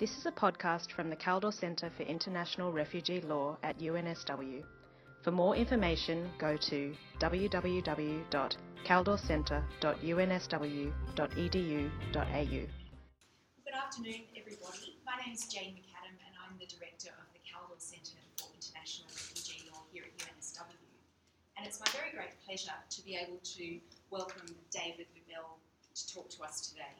This is a podcast from the Kaldor Centre for International Refugee Law at UNSW. For more information, go to www.kaldorcentre.unsw.edu.au. Good afternoon, everybody. My name is Jane McAdam, and I'm the director of the Kaldor Centre for International Refugee Law here at UNSW. And it's my very great pleasure to be able to welcome David Lubell to talk to us today.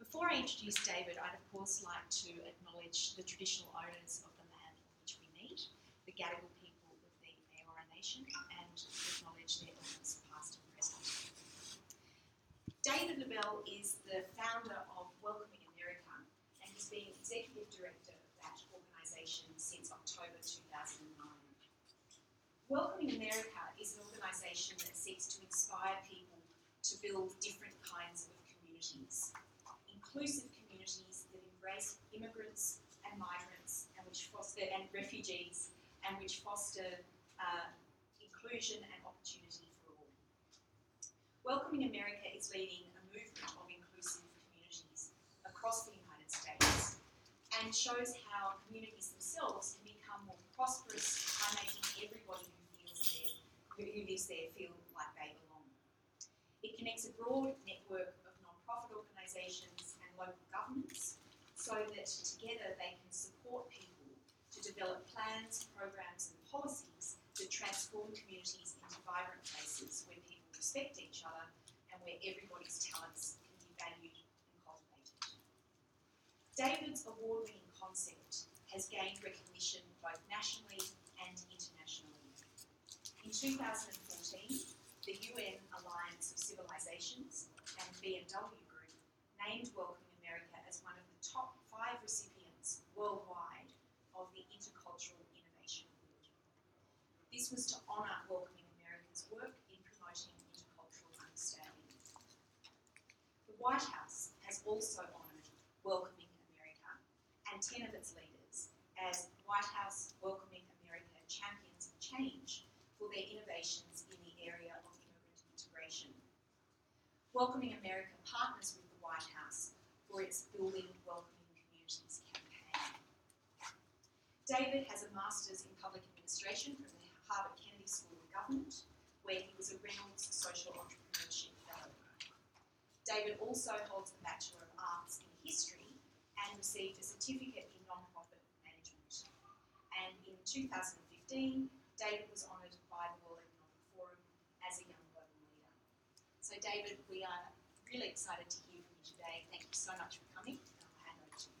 Before I introduce David, I'd of course like to acknowledge the traditional owners of the land on which we meet, the Gadigal people of the Eora Nation, and acknowledge their elders past and present. David Lubell is the founder of Welcoming America and he's been executive director of that organisation since October 2009. Welcoming America is an organisation that seeks to inspire people to build different kinds of communities, inclusive communities that embrace immigrants and migrants and which foster and refugees and which foster uh, inclusion and opportunity for all. Welcoming America is leading a movement of inclusive communities across the United States and shows how communities themselves can become more prosperous by making everybody who feels there, who lives there feel like they belong. It connects a broad network of non-profit organisations local governments so that together they can support people to develop plans, programs and policies that transform communities into vibrant places where people respect each other and where everybody's talents can be valued and cultivated. David's award-winning concept has gained recognition both nationally and internationally. In 2014, the UN Alliance of Civilizations and BMW Group named Welcoming America as one of the top five recipients worldwide of the Intercultural Innovation Award. This was to honour Welcoming America's work in promoting intercultural understanding. The White House has also honoured Welcoming America and 10 of its leaders as White House Welcoming America Champions of Change for their innovations in the area of immigrant integration. Welcoming America partners with the White House for its Building Welcoming Communities campaign. David has a Master's in Public Administration from the Harvard Kennedy School of Government, where he was a Reynolds Social Entrepreneurship Fellow. David also holds a Bachelor of Arts in History and received a certificate in non-profit management. And in 2015, David was honoured by the World Economic Forum as a young global leader. So, David, we are really excited to hear from you today. Thank you so much for coming. And I'll hand over to you.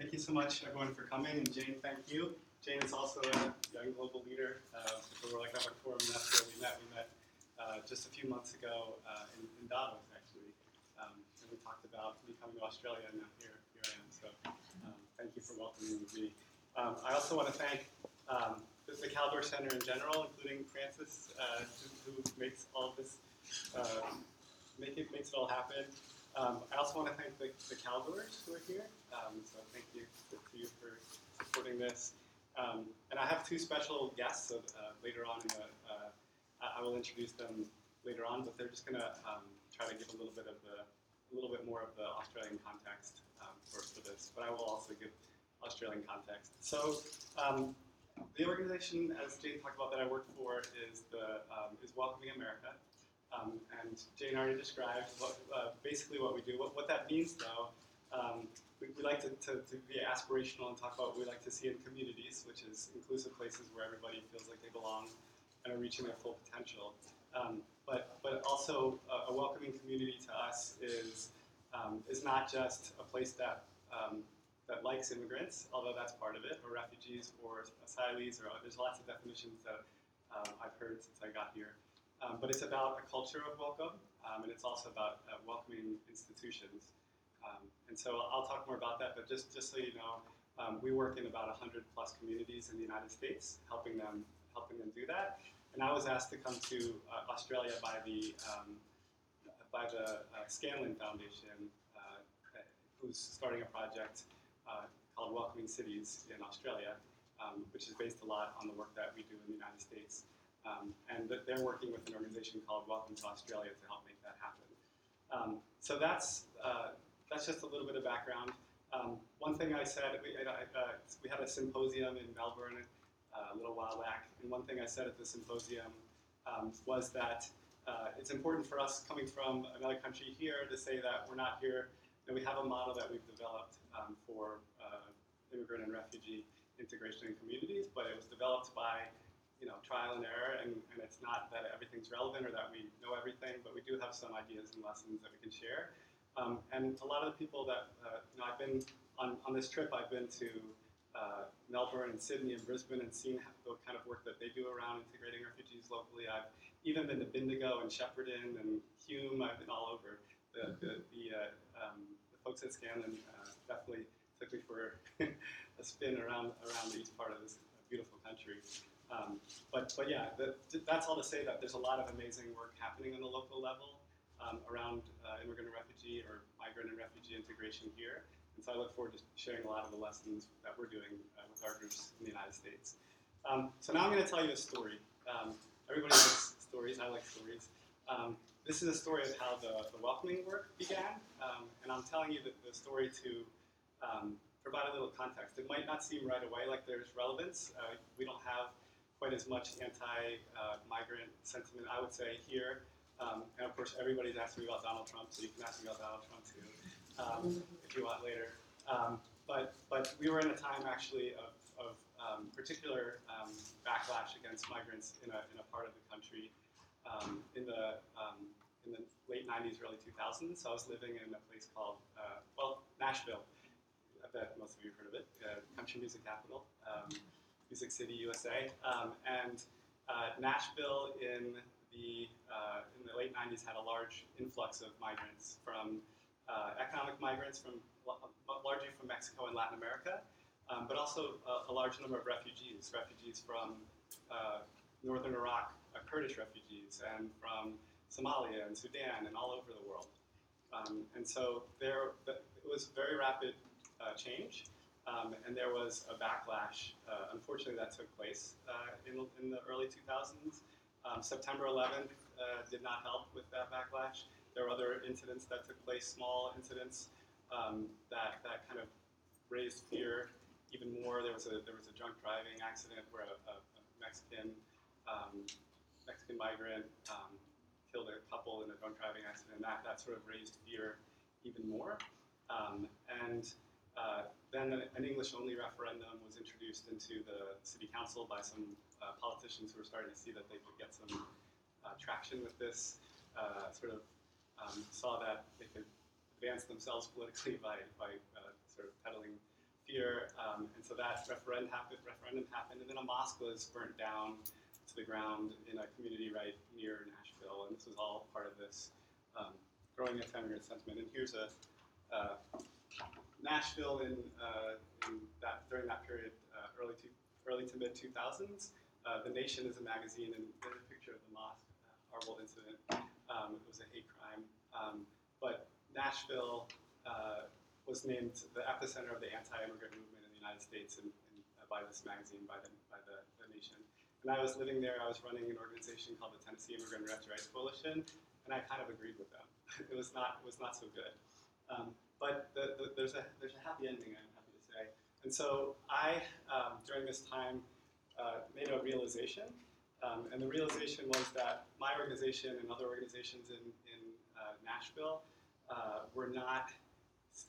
Thank you so much, everyone, for coming. And Jane, thank you. Jane is also a young global leader uh, for the World Economic Forum, that's where we met. We met uh, just a few months ago uh, in, in Davos, actually. Um, and we talked about me coming to Australia, and now here, here I am. So um, thank you for welcoming me. Um, I also want to thank um, the, Kaldor Center in general, including Francis, uh, who, makes all this, uh, make it, makes it all happen. Um, I also want to thank the, the Kaldors who are here. Um, so thank you to, you for supporting this. Um, and I have two special guests. So uh, later on, the, uh, I I will introduce them later on. But they're just going to um, try to give a little bit of the, a little bit more of the Australian context um, for, for this. But I will also give Australian context. So um, the organization, as Jane talked about, that I work for is the is Welcoming America. Um, and Jane already described what, uh, basically what we do. What, what that means, though, um, we, we like to, to, to be aspirational and talk about what we like to see in communities, which is inclusive places where everybody feels like they belong and are reaching their full potential. Um, but, but also, a, a welcoming community to us is, um, is not just a place that, um, that likes immigrants, although that's part of it, or refugees, or asylees, or there's lots of definitions that um, I've heard since I got here. Um, but it's about a culture of welcome, um, and it's also about uh, welcoming institutions. Um, and so I'll talk more about that, but just, just so you know, um, we work in about 100 plus communities in the United States, helping them, helping them do that. And I was asked to come to uh, Australia by the, um, by the uh, Scanlon Foundation, uh, who's starting a project uh, called Welcoming Cities in Australia, um, which is based a lot on the work that we do in the United States. Um, and that they're working with an organization called Welcome to Australia to help make that happen. Um, so that's, uh, that's just a little bit of background. Um, one thing I said, we, I, uh, we had a symposium in Melbourne uh, a little while back, and one thing I said at the symposium um, was that uh, it's important for us coming from another country here to say that we're not here, and we have a model that we've developed um, for uh, immigrant and refugee integration in communities, but it was developed by you know, trial and error, and, and it's not that everything's relevant or that we know everything, but we do have some ideas and lessons that we can share. Um, and a lot of the people that, uh, you know, I've been on, on this trip, I've been to uh, Melbourne and Sydney and Brisbane and seen the kind of work that they do around integrating refugees locally. I've even been to Bendigo and Shepparton and Hume. I've been all over. The, the, the, uh, um, the folks at Scanlon uh, definitely took me for a spin around around each part of this beautiful country. Um, but, but yeah, the, that's all to say that there's a lot of amazing work happening on the local level um, around uh, immigrant and refugee or migrant and refugee integration here. And so I look forward to sharing a lot of the lessons that we're doing uh, with our groups in the United States. Um, so now I'm going to tell you a story. Um, everybody likes stories. I like stories. Um, this is a story of how the, the welcoming work began. Um, and I'm telling you the, the story to provide a little context. It might not seem right away like there's relevance. Uh, we don't have quite as much anti-migrant sentiment, I would say, here. Um, and of course, everybody's asking me about Donald Trump, so you can ask me about Donald Trump too, um, if you want later. Um, but but we were in a time actually of, of um, particular um, backlash against migrants in a, in a part of the country um, in the in the late 90s, early 2000s. So I was living in a place called uh, well Nashville. I bet most of you have heard of it, uh, country music capital. Music City, USA, um, and uh, Nashville in the uh, in the late 90s had a large influx of migrants from uh, economic migrants from largely from Mexico and Latin America, um, but also a, a, large number of refugees, refugees from uh, northern Iraq, uh, Kurdish refugees, and from Somalia and Sudan and all over the world. Um, and so there, it was very rapid uh, change. Um, and there was a backlash, uh, unfortunately, that took place uh, in, in, the early 2000s. Um, September 11th uh, did not help with that backlash. There were other incidents that took place, small incidents um, that, that kind of raised fear even more. There was a, there was a drunk driving accident where a, a, a Mexican, um, Mexican migrant um, killed a couple in a drunk driving accident. That, that sort of raised fear even more. Um, and uh, then an English-only referendum was introduced into the city council by some uh, politicians who were starting to see that they could get some uh, traction with this. Uh, sort of um, saw that they could advance themselves politically by, by uh, sort of peddling fear, um, and so that referendum happened, referendum happened, and then a mosque was burnt down to the ground in a community right near Nashville, and this was all part of this um, growing anti-immigrant sentiment. And here's a uh, Nashville in, uh, in that during that period, uh, early to early to mid 2000s. Uh, the Nation is a magazine, and there's a picture of the mosque, horrible incident. Um, it was a hate crime, um, but Nashville was named the epicenter of the anti-immigrant movement in the United States, and, and uh, by this magazine, by the by the, the Nation. And I was living there. I was running an organization called the Tennessee Immigrant Rights Coalition, and I kind of agreed with them. it was not it was not so good. Um, but the, the, there's a there's a happy ending. I'm happy to say. And so I, um, during this time, uh, made a realization, um, and the realization was that my organization and other organizations in in uh, Nashville uh, were not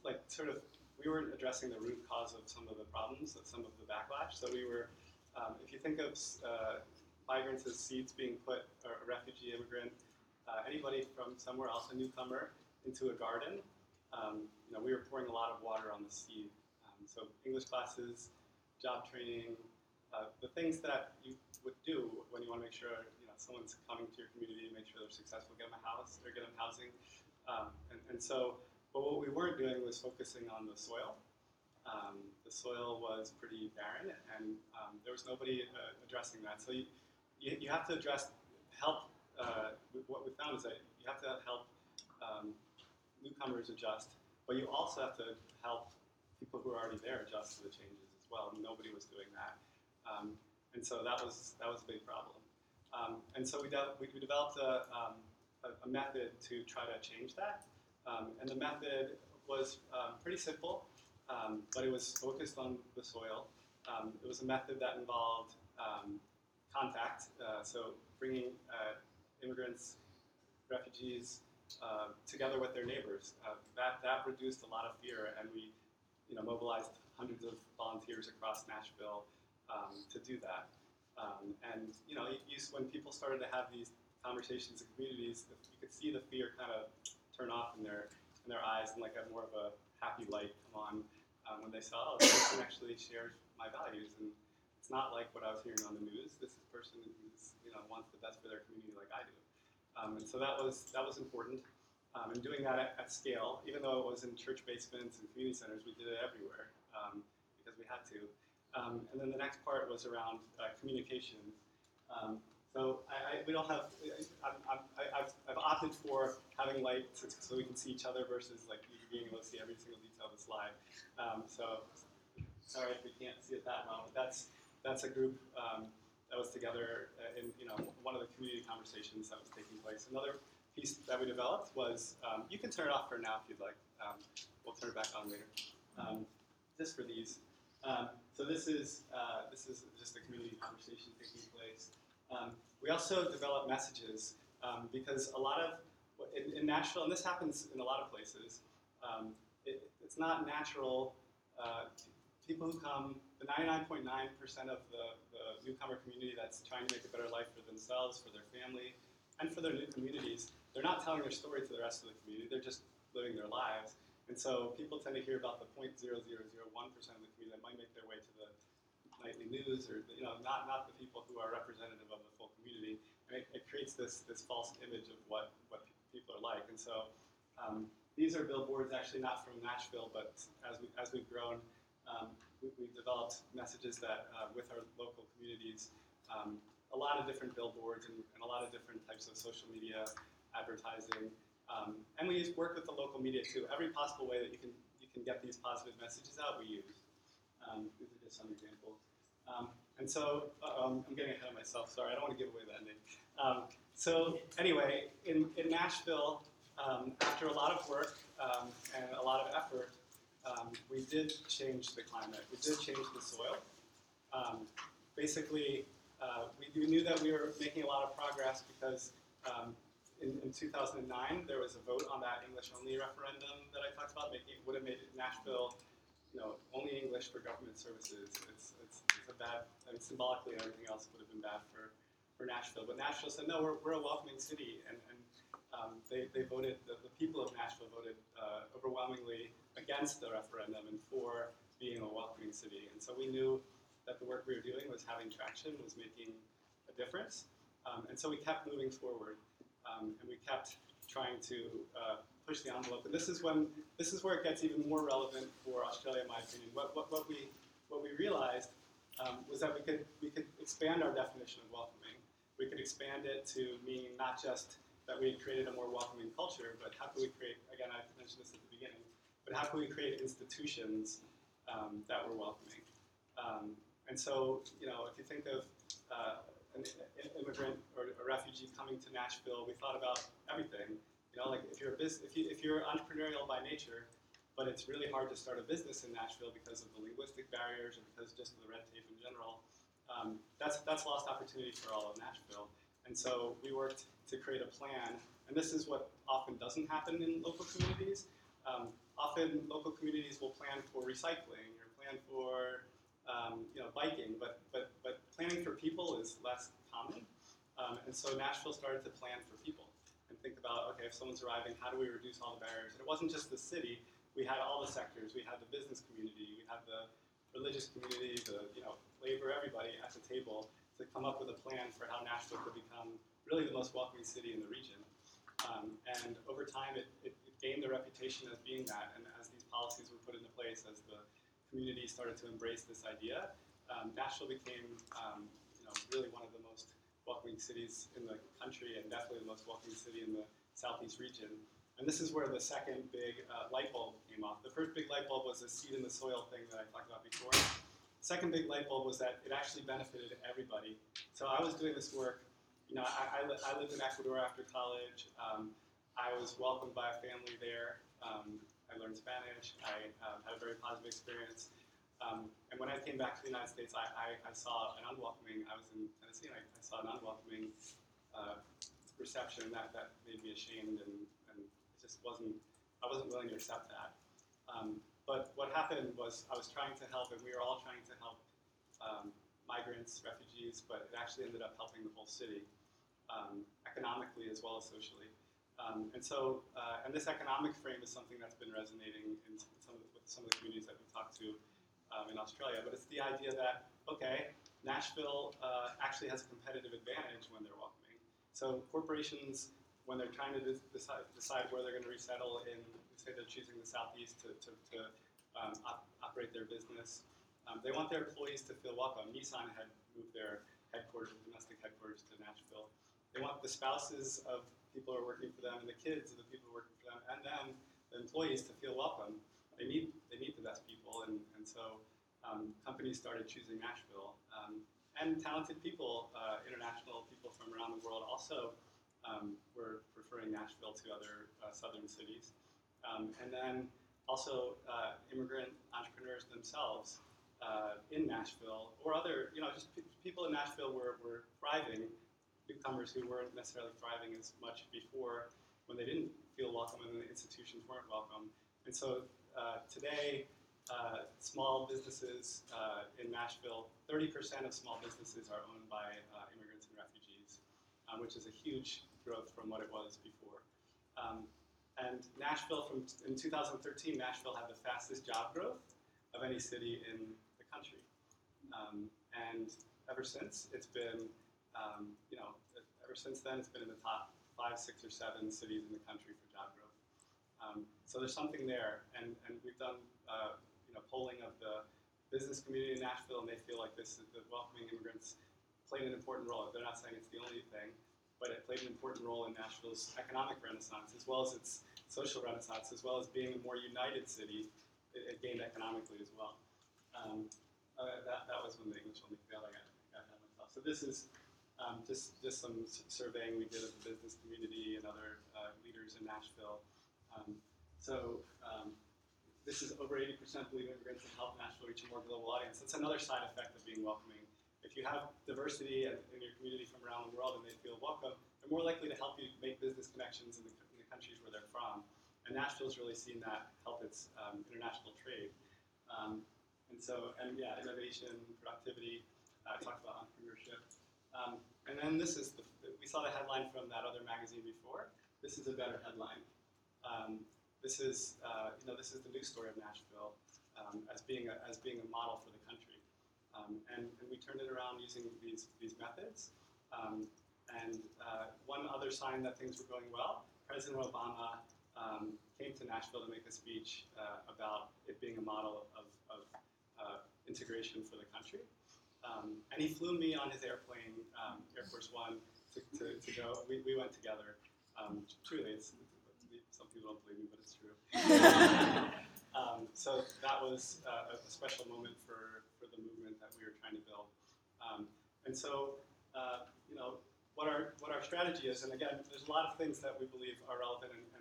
like sort of we weren't addressing the root cause of some of the problems, of some of the backlash. So we were, um, if you think of uh, migrants as seeds being put, or a refugee, immigrant, uh, anybody from somewhere else, a newcomer, into a garden, um, you know, we were pouring a lot of water on the seed. Um, so English classes, job training, uh, the things that you would do when you want to make sure you know someone's coming to your community to make sure they're successful, get them a house, or get them housing. Um, and, and so, but what we weren't doing was focusing on the soil. Um, the soil was pretty barren, and um, there was nobody uh, addressing that. So you, you, you, have to address, help. Uh, what we found is that you have to help um, newcomers adjust but you also have to help people who are already there adjust to the changes as well. Nobody was doing that. Um, and so that was that was a big problem. Um, and so we, de- we, we developed a, um, a, a method to try to change that. Um, and the method was um, pretty simple, but it was focused on the soil. It was a method that involved contact, uh, so bringing uh, immigrants, refugees uh, together with their neighbors. Uh, that, that reduced a lot of fear, and we you know, mobilized hundreds of volunteers across Nashville um, to do that. Um, and you know, you, when people started to have these conversations in communities, you could see the fear kind of turn off in their in their eyes and like a more of a happy light come on um, when they saw, oh, this person actually shares my values, and it's not like what I was hearing on the news. This is person who's you know wants the best for their community like I do. Um, and so that was that was important. Um, and doing that at, at, scale, even though it was in church basements and community centers, we did it everywhere um, because we had to. Um, and then the next part was around uh, communication. Um, so I, I, we don't have. i have I've opted for having light to, so we can see each other versus like being able to see every single detail of the slide. Um, so sorry if we can't see it that well, but that's that's a group that was together uh, in you know one of the community conversations that was taking place. Another piece that we developed was, um, you can turn it off for now if you'd like. Um, we'll turn it back on later. Um, just for these. Um, so this is, uh, this is just a community conversation taking place. Um, we also develop messages um, because a lot of, in, in, Nashville, and this happens in a lot of places, it, it's not natural. Uh, people who come, the 99.9% of the, the newcomer community that's trying to make a better life for themselves, for their family, and for their new communities, they're not telling their story to the rest of the community. They're just living their lives. And so people tend to hear about the 0.0001% of the community that might make their way to the nightly news or, you know, not, not the people who are representative of the full community. And it, it creates this, this false image of what, what people are like. And so um, these are billboards actually not from Nashville, but as, we, as we've grown, um, we, have developed messages that uh, with our local communities, um, a lot of different billboards and, and, a lot of different types of social media advertising. Um, and we work with the local media too. Every possible way that you can, you can get these positive messages out, we use. Um, these are just some examples. Um, and so, uh, um, I'm getting ahead of myself, sorry, I don't want to give away the ending. Um, so anyway, in, in Nashville, after a lot of work and a lot of effort, we did change the climate. We did change the soil. basically, uh, we, we, knew that we were making a lot of progress because um, in, in, 2009, there was a vote on that English-only referendum that I talked about, making would have made Nashville, you know, only English for government services. It's, it's, it's a bad, I mean, symbolically, everything else would have been bad for, for Nashville. But Nashville said, no, we're, we're a welcoming city, and, and um, they, they voted, the, the people of Nashville voted uh, overwhelmingly against the referendum and for being a welcoming city. And so we knew that the work we were doing was having traction, was making a difference. Um, and so we kept moving forward um, and we kept trying to uh, push the envelope. And this is when this is where it gets even more relevant for Australia, in my opinion. What, what, what we what we realized um, was that we could we could expand our definition of welcoming. We could expand it to mean not just that we created a more welcoming culture, but how can we create again? I mentioned this at the beginning, but how can we create institutions um, that were welcoming? Um, and so, you know, if you think of uh, an immigrant or a refugee coming to Nashville, we thought about everything. You know, like if you're a business, if you if you're entrepreneurial by nature, but it's really hard to start a business in Nashville because of the linguistic barriers or because just of the red tape in general. Um, that's that's lost opportunity for all of Nashville. And so we worked to create a plan. And this is what often doesn't happen in local communities. Um, often local communities will plan for recycling or plan for um, you know, biking, but, but, but planning for people is less common. Um, and so Nashville started to plan for people and think about, okay, if someone's arriving, how do we reduce all the barriers? And it wasn't just the city, we had all the sectors. We had the business community, we had the religious community, the you know, labor, everybody at the table to come up with a plan for how Nashville could become really the most welcoming city in the region. Um, and over time, it, it, it, gained the reputation as being that. And as these policies were put into place, as the community started to embrace this idea, um, Nashville became um, you know, really one of the most welcoming cities in the country and definitely the most welcoming city in the southeast region. And this is where the second big uh, light bulb came off. The first big light bulb was the seed in the soil thing that I talked about before. Second big light bulb was that it actually benefited everybody. So I was doing this work, you know, I, I, I lived in Ecuador after college. Um, I was welcomed by a family there. Um, I learned Spanish. I um, had a very positive experience. Um, and when I came back to the United States, I, I, I saw an unwelcoming. I was in Tennessee, and I, I saw an unwelcoming uh, reception that, that made me ashamed, and, and it just wasn't. I wasn't willing to accept that. Um, but what happened was I was trying to help, and we were all trying to help um, migrants, refugees, but it actually ended up helping the whole city, um, economically as well as socially. Um, and so, uh, and this economic frame is something that's been resonating in some of the, with some of the communities that we've talked to um, in Australia. But it's the idea that okay, Nashville uh, actually has a competitive advantage when they're welcoming. So corporations, when they're trying to de- decide, decide where they're going to resettle in, say they're choosing the southeast to, to, to um, op- operate their business, um, they want their employees to feel welcome. Nissan had moved their headquarters, domestic headquarters, to Nashville. They want the spouses of people who are working for them and the kids of the people who are working for them, and them, the employees, to feel welcome. They need they need the best people, and and so um, companies started choosing Nashville. Um, and talented people, uh, international people from around the world, also um, were preferring Nashville to other uh, southern cities. Um, and then also uh, immigrant entrepreneurs themselves uh, in Nashville, or other, you know, just pe- people in Nashville were, were thriving, newcomers who weren't necessarily thriving as much before when they didn't feel welcome and the institutions weren't welcome. And so uh, today, uh, small businesses uh, in Nashville, 30% of small businesses are owned by uh, immigrants and refugees, um, which is a huge growth from what it was before. Um, and Nashville, from in 2013, Nashville had the fastest job growth of any city in the country. Um, and ever since, it's been, um, you know, ever since then, it's been in the top five, six, or seven cities in the country for job growth. Um, so there's something there, and, and we've done, uh, you know, polling of the business community in Nashville, and they feel like this, the welcoming immigrants played an important role. They're not saying it's the only thing, but it played an important role in Nashville's economic renaissance, as well as its social renaissance, as well as being a more united city. It, it gained economically as well. Um, uh, that, that was when the English only failed. I got, got myself. So this is um, just just some surveying we did of the business community and other uh, leaders in Nashville. Um, so um, this is over 80% believe immigrants will help Nashville reach a more global audience. That's another side effect of being welcoming. If you have diversity in, in your community from around the world and they feel welcome, they're more likely to help you make business connections in the, in the countries where they're from. And Nashville's really seen that help its um, international trade. Um, and so, and yeah, innovation, productivity. uh, I talked about entrepreneurship. Um, and then this is the, we saw the headline from that other magazine before. This is a better headline. Um, this is, uh, you know, this is the news story of Nashville um, as being a, as being a model for the country. Um, and, and we turned it around using these these methods. And uh, one other sign that things were going well, President Obama um, came to Nashville to make a speech uh, about it being a model of, of uh, integration for the country. Um, and he flew me on his airplane, um, Air Force One, to, to, to go. We, we went together. Um, truly, it's, some people don't believe me, but it's true. um, so that was uh, a special moment for, for the movement that we were trying to build. Um, and so, uh, you know, what our what our strategy is, and again, there's a lot of things that we believe are relevant, and, and, and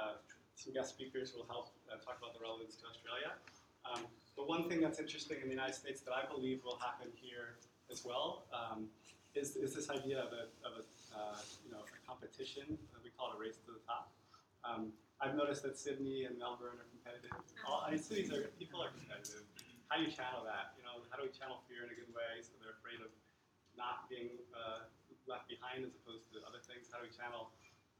uh, some guest speakers will help uh, talk about the relevance to Australia. Um, but one thing that's interesting in the United States that I believe will happen here as well um, is, is this idea of a, of a uh, you know a competition. We call it a race to the top. Um, I've noticed that Sydney and Melbourne are competitive. All I mean, cities are people are competitive. How do you channel that? You know, how do we channel fear in a good way so they're afraid of not being uh, left behind as opposed to other things? How do we channel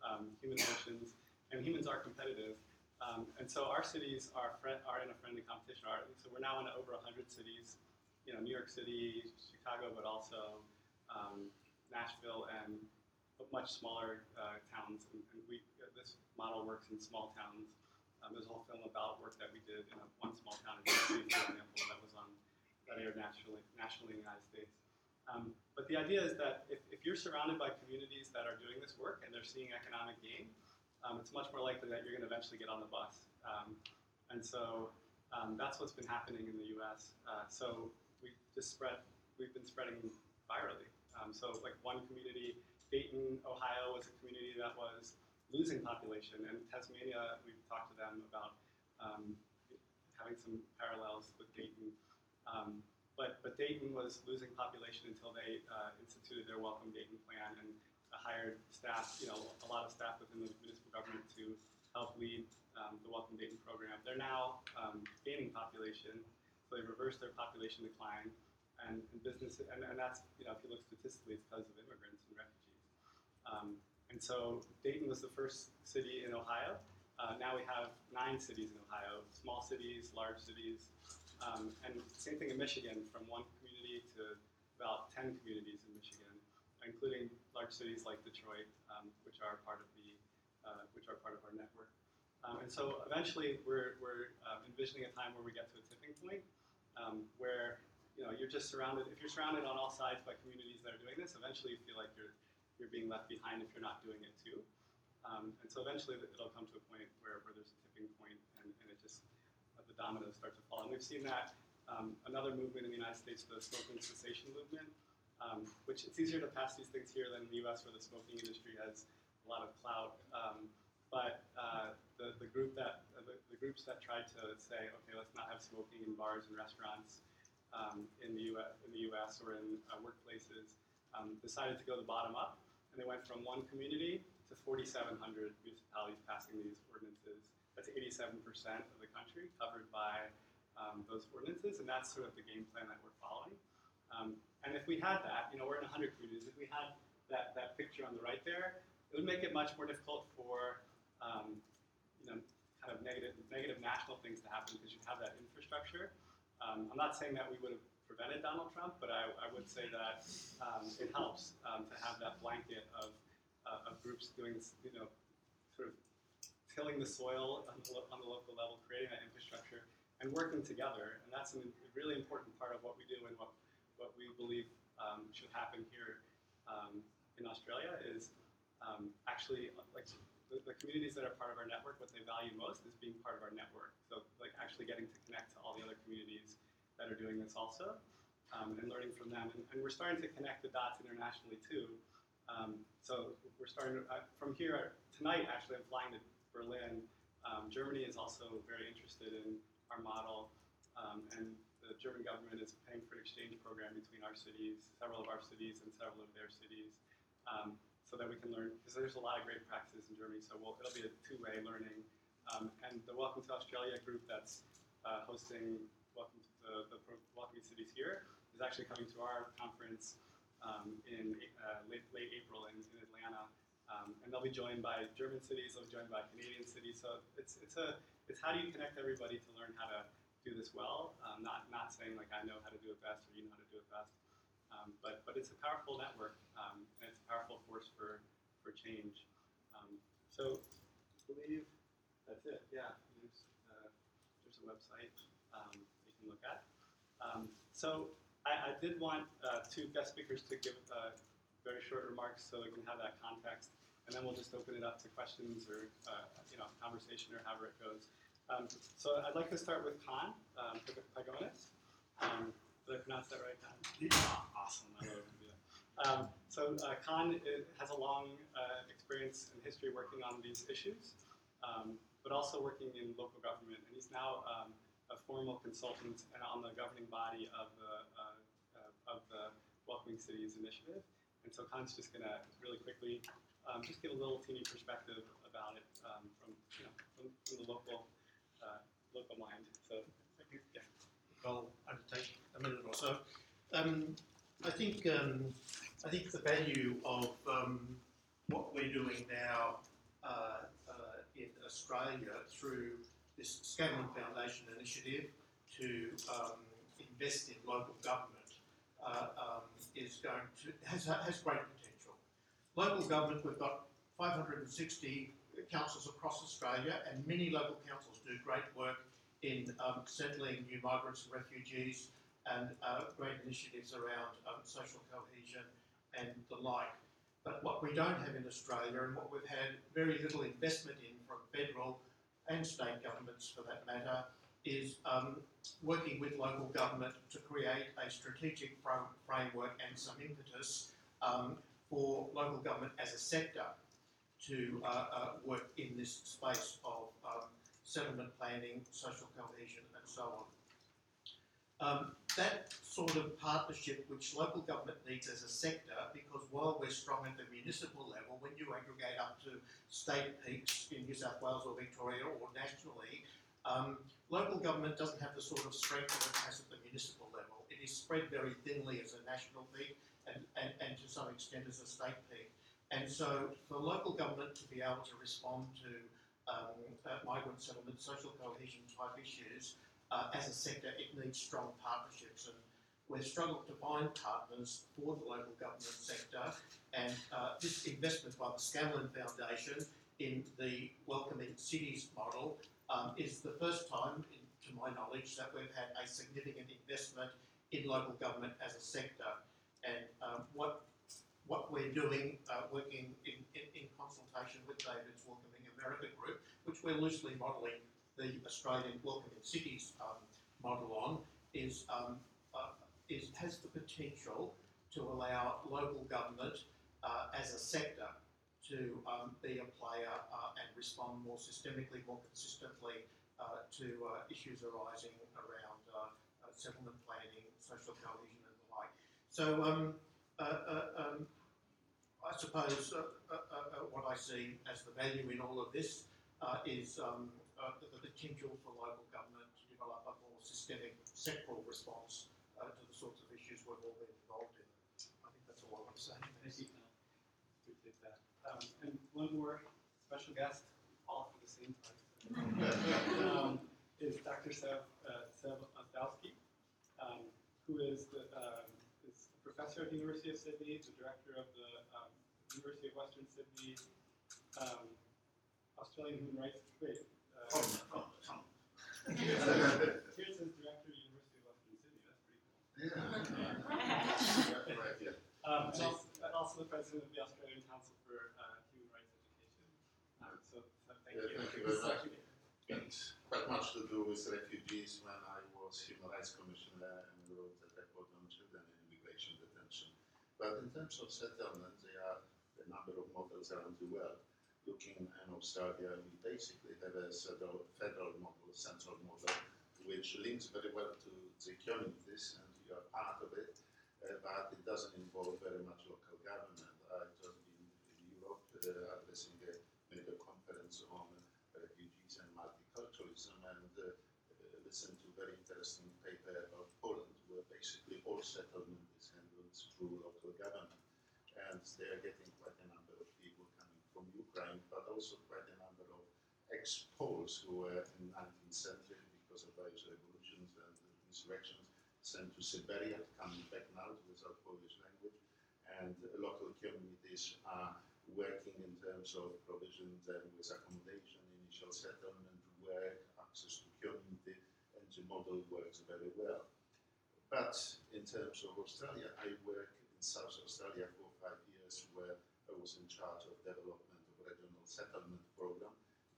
um, human emotions? And humans are competitive. Um, and so our cities are, fri- are in a friendly competition. So we're now in over 100 cities, you know, New York City, Chicago, but also um, Nashville and much smaller uh, towns. And, and we, uh, this model works in small towns. Um, there's a whole film about work that we did in a, one small town in Tennessee, for example, that was on that aired nationally, nationally in the United States. Um, but the idea is that if, if you're surrounded by communities that are doing this work and they're seeing economic gain, um, it's much more likely that you're going to eventually get on the bus. Um, and so um, that's what's been happening in the U.S. Uh, so we just spread, we've been spreading virally. Um, so like one community, Dayton, Ohio was a community that was losing population, and Tasmania, we've talked to them about having some parallels with Dayton. Um, but, but Dayton was losing population until they uh, instituted their Welcome Dayton plan and hired staff, you know, a lot of staff within the municipal government to help lead um, the Welcome Dayton program. They're now um, gaining population, so they reversed their population decline, and, and business, and, and that's, you know, if you look statistically, it's because of immigrants and refugees. Um, and so Dayton was the first city in Ohio. Uh, now we have nine cities in Ohio, small cities, large cities, um, and same thing in Michigan, from one community to about 10 communities in Michigan, including large cities like Detroit, um, which are part of the, uh, which are part of our network. Um, and so eventually we're, we're uh, envisioning a time where we get to a tipping point um, where you know, you're just surrounded, if you're surrounded on all sides by communities that are doing this, eventually you feel like you're, you're being left behind if you're not doing it too. Um, and so eventually it'll come to a point where, where there's a tipping point and, and it just, uh, the dominoes start to fall. And we've seen that um, another movement in the United States, the smoking cessation movement, um, which it's easier to pass these things here than in the US where the smoking industry has a lot of clout. Um, but uh, the, the group that uh, the, the, groups that tried to say, okay, let's not have smoking in bars and restaurants, um, in, the US, in the US or in uh, workplaces um, decided to go the bottom up. And they went from one community to 4,700 municipalities passing these ordinances. That's 87% of the country covered by um, those ordinances, and that's sort of the game plan that we're following. Um, and if we had that, you know, we're in 100 communities, if we had that, that picture on the right there, it would make it much more difficult for, um, you know, kind of negative, negative national things to happen because you'd have that infrastructure. Um, I'm not saying that we would have prevented Donald Trump, but I, I would say that um, it helps um, to have that blanket of, uh, of groups doing, you know, sort of tilling the soil on the, on the local level, creating that infrastructure, and working together. And that's a really important part of what we do and what, what we believe um, should happen here um, in Australia is um, actually like the, the, communities that are part of our network, what they value most is being part of our network. So like actually getting to connect to all the other communities that are doing this also, um, and learning from them. And, and, we're starting to connect the dots internationally too. Um, so we're starting uh, from here tonight. Actually, I'm flying to Berlin. Um, Germany is also very interested in our model, and the German government is paying for an exchange program between our cities, several of our cities, and several of their cities. Um, so that we can learn, because there's a lot of great practices in Germany, so we'll, it'll be a two-way learning. Um, and the Welcome to Australia group that's uh, hosting Welcome to the, the Welcoming Cities here is actually coming to our conference um, in uh, late, late April in, in Atlanta. Um, and they'll be joined by German cities, they'll be joined by Canadian cities. So it's, it's, a, it's how do you connect everybody to learn how to do this well, um, not, not saying like I know how to do it best or you know how to do it best. Um, but, but it's a powerful network, um, and it's a powerful force for, for change. Um, so I believe that's it. Yeah, there's, uh, there's a website um, you can look at. Um, so I, I, did want uh, two guest speakers to give uh, very short remarks so we can have that context, and then we'll just open it up to questions or uh, you know conversation or however it goes. Um, so I'd like to start with Khan um, Pagonis. Um, did I pronounce that right, Khan? Yeah. Awesome. I love. Um, so uh, Khan has a long uh, experience and history working on these issues, um, but also working in local government. And he's now um, a formal consultant and on the governing body of the uh, of the Welcoming Cities Initiative. And so Khan's just going to really quickly um, just give a little teeny perspective about it um, from you know from, from the local uh, local mind. So. I'll undertake a minute or so. Um, I think um, I think the value of um, what we're doing now uh, uh, in Australia through this Scanlon Foundation initiative to um, invest in local government uh, um, is going to has has great potential. Local government, we've got 560 councils across Australia, and many local councils do great work in um, settling new migrants and refugees and uh, great initiatives around um, social cohesion and the like. But what we don't have in Australia and what we've had very little investment in from federal and state governments for that matter is um, working with local government to create a strategic framework and some impetus um, for local government as a sector to uh, uh, work in this space of um, settlement planning, social cohesion, and so on. Um, that sort of partnership which local government needs as a sector, because while we're strong at the municipal level, when you aggregate up to state peaks in New South Wales or Victoria or nationally, um, local government doesn't have the sort of strength that it has at the municipal level. It is spread very thinly as a national peak and, and, and to some extent as a state peak. And so for local government to be able to respond to um, uh, migrant settlement, social cohesion type issues, uh, as a sector, it needs strong partnerships. And we've struggled to find partners for the local government sector. And uh, this investment by the Scanlon Foundation in the Welcoming Cities model um, is the first time, in, to my knowledge, that we've had a significant investment in local government as a sector. And um, what what we're doing, uh, working in, in, in consultation with David's Welcoming America Group, which we're loosely modelling the Australian Welcoming Cities um, model on, is, um, uh, is has the potential to allow local government uh, as a sector to um, be a player uh, and respond more systemically, more consistently uh, to uh, issues arising around uh, settlement planning, social cohesion, and the like. So, um, um, I suppose uh, uh, uh, uh, what I see as the value in all of this uh, is um, uh, the, the potential for local government to develop a more systemic sectoral response uh, to the sorts of issues we've all been involved in. I think that's all I want to say. Thank you. Appreciate that. Um, and one more special guest, all for the same time, um, is Dr. Sev, uh, Sev Ozdowski, um, who is the is a professor at the University of Sydney, the director of the um, University of Western Sydney um, Australian Human Rights. Wait, uh, Oh, oh, oh. here it says here it says director of University of Western Sydney. That's pretty cool. Yeah. Right, yeah. Um, and, also, and also the president of the Australian Council for uh, Human Rights Education. Um, so, so thank Yeah, you. thank you very much. It's quite much to do with refugees when I was Human Rights Commissioner and wrote the report on children in immigration detention. But in terms of settlement, there are a number of models around the world. Looking in Australia, we basically have a federal, federal model, central model, which links very well to the communities, and you are part of it, uh, but it doesn't involve very much local government. I've just been in Europe uh, addressing a major conference on refugees and multiculturalism and uh, uh, listened to a very interesting paper about Poland, where basically all settlement local government. And they are getting quite a number of people coming from Ukraine, but also quite a number of ex-Poles who were in 19th century because of various revolutions and insurrections sent to Siberia, coming back now without Polish language. And local communities are working in terms of provision them with accommodation, initial settlement, work, access to community, and the model works very well. But in terms of Australia, I worked in South Australia for five years where I was in charge of development of regional settlement program.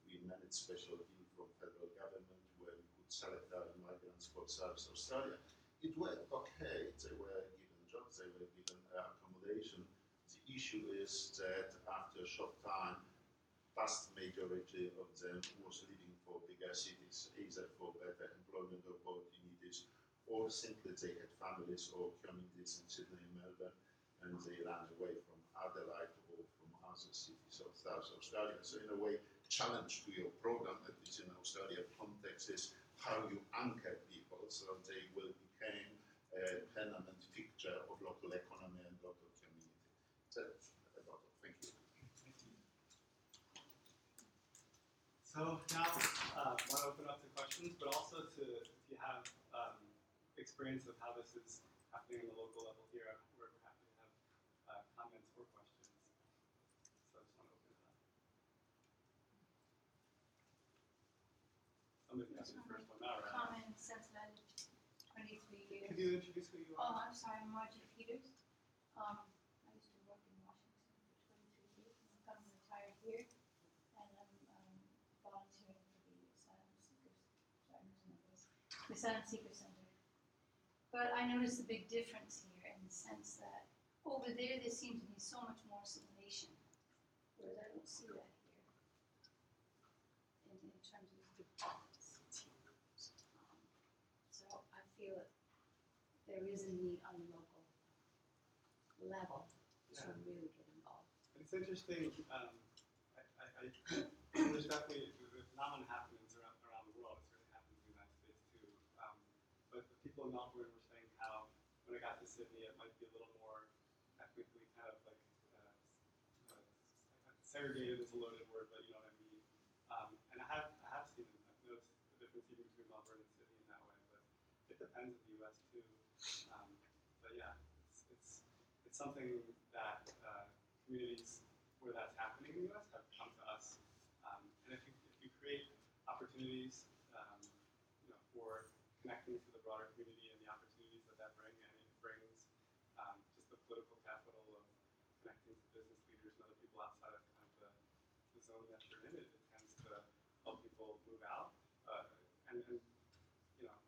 We managed special deal from federal government where we could select our migrants for South Australia. It worked okay. They were given jobs, they were given accommodation. The issue is that after a short time, vast majority of them was leaving for bigger cities, either for better employment or opportunities, or simply they had families or communities in Sydney and Melbourne, and they ran away from Adelaide or from other cities of South Australia. So in a way, challenge to your program, at least in Australia context, is how you anchor people so they will become a permanent fixture of local economy and local community. That's about it. Thank you. So now, uh, want to open up to questions, but also to if you have experience of how this is happening on the local level here, we're happy to have uh, comments or questions. So I just want to open it up. Somebody the first one now, right? Common Cincinnati, twenty-three years. Could you introduce who you are? Oh. I'm sorry, I'm Margie Peters. Um, I used to work in Washington for twenty-three years, and I'm kind of retired here. And I'm, um, volunteering for the Asylum Seekers, sorry, I'm losing my voice, the Asylum Seeker Center. But I noticed a big difference here in the sense that over there, there seems to be so much more assimilation, whereas I don't see that here. In, in terms of the Um, So I feel that there is a need on the local level to Yeah. really get involved. It's interesting, um, I, I, I, there's definitely, the phenomenon happens around, around the world, it certainly happens in the United States too. Um, but the people in Melbourne were saying how, when I got to Sydney, it might be a little more ethnically kind of like, uh, uh, segregated is a loaded word, but you know what I mean. Um, and I have, I have seen. I've noticed the difference even between Melbourne and Sydney in that way, but it depends in the US too. Um, but yeah, it's, it's, it's something that, uh, communities where that's happening in the US have come to us. Um, and if you, if you create opportunities, um, you know, for connecting to the broader community and the opportunities that that bring, and it brings um, just the political capital of connecting to business leaders and other people outside of kind of the, the zone that you're in, it, tends to help people move out. Uh, and, and, you know,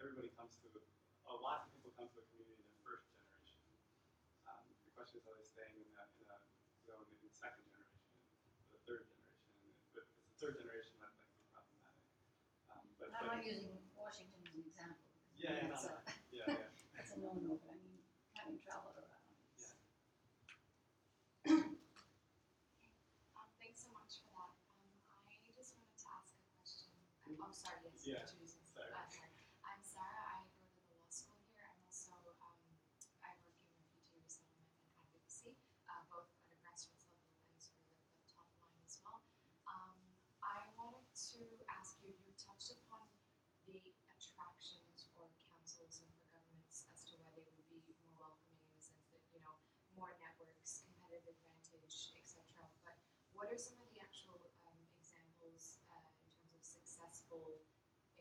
everybody comes to, a lots of people come to a community in their first generation. Um, the question is, are they staying in that in a zone in the second generation, or the third generation? And if it's the third generation, that might be problematic. Um, but, I'm but not using Washington as an example. Yeah, yeah, no, a, yeah, yeah. that's a no-no, but I mean, having traveled around. it's- Um, thanks so much for that. Um, I just wanted to ask a question. I'm sorry, yes, Yeah, introduce myself. sorry. Uh, sorry. I'm Sarah. I go to the law school here. I'm also um, I work in refugee resettlement and advocacy, uh, both at a grassroots level and sort of at the top line as well. Um, I wanted to ask you. You touched upon the attractions for councils and for governments as to why they would be more welcoming in the sense that you know more networks, competitive advantage, etc. But what are some of the actual um, examples uh, in terms of successful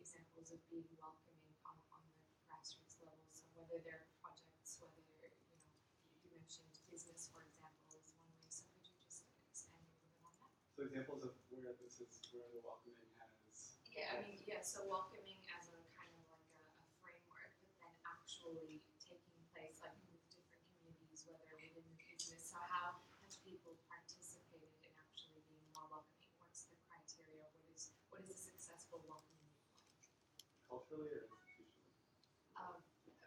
examples of being welcoming on, on the grassroots level? So whether they're projects, whether you know you, mentioned business, for example, is one way. So could you just expand a little bit on that? So examples of where this is, where the welcoming has. Yeah, I mean, yeah. So welcoming as a kind of like a, a framework, but then actually taking place like with different communities, whether within the business. So how have people participated in actually being more welcoming? What's the criteria? What is what is a successful welcoming like? Culturally or institutionally? Um,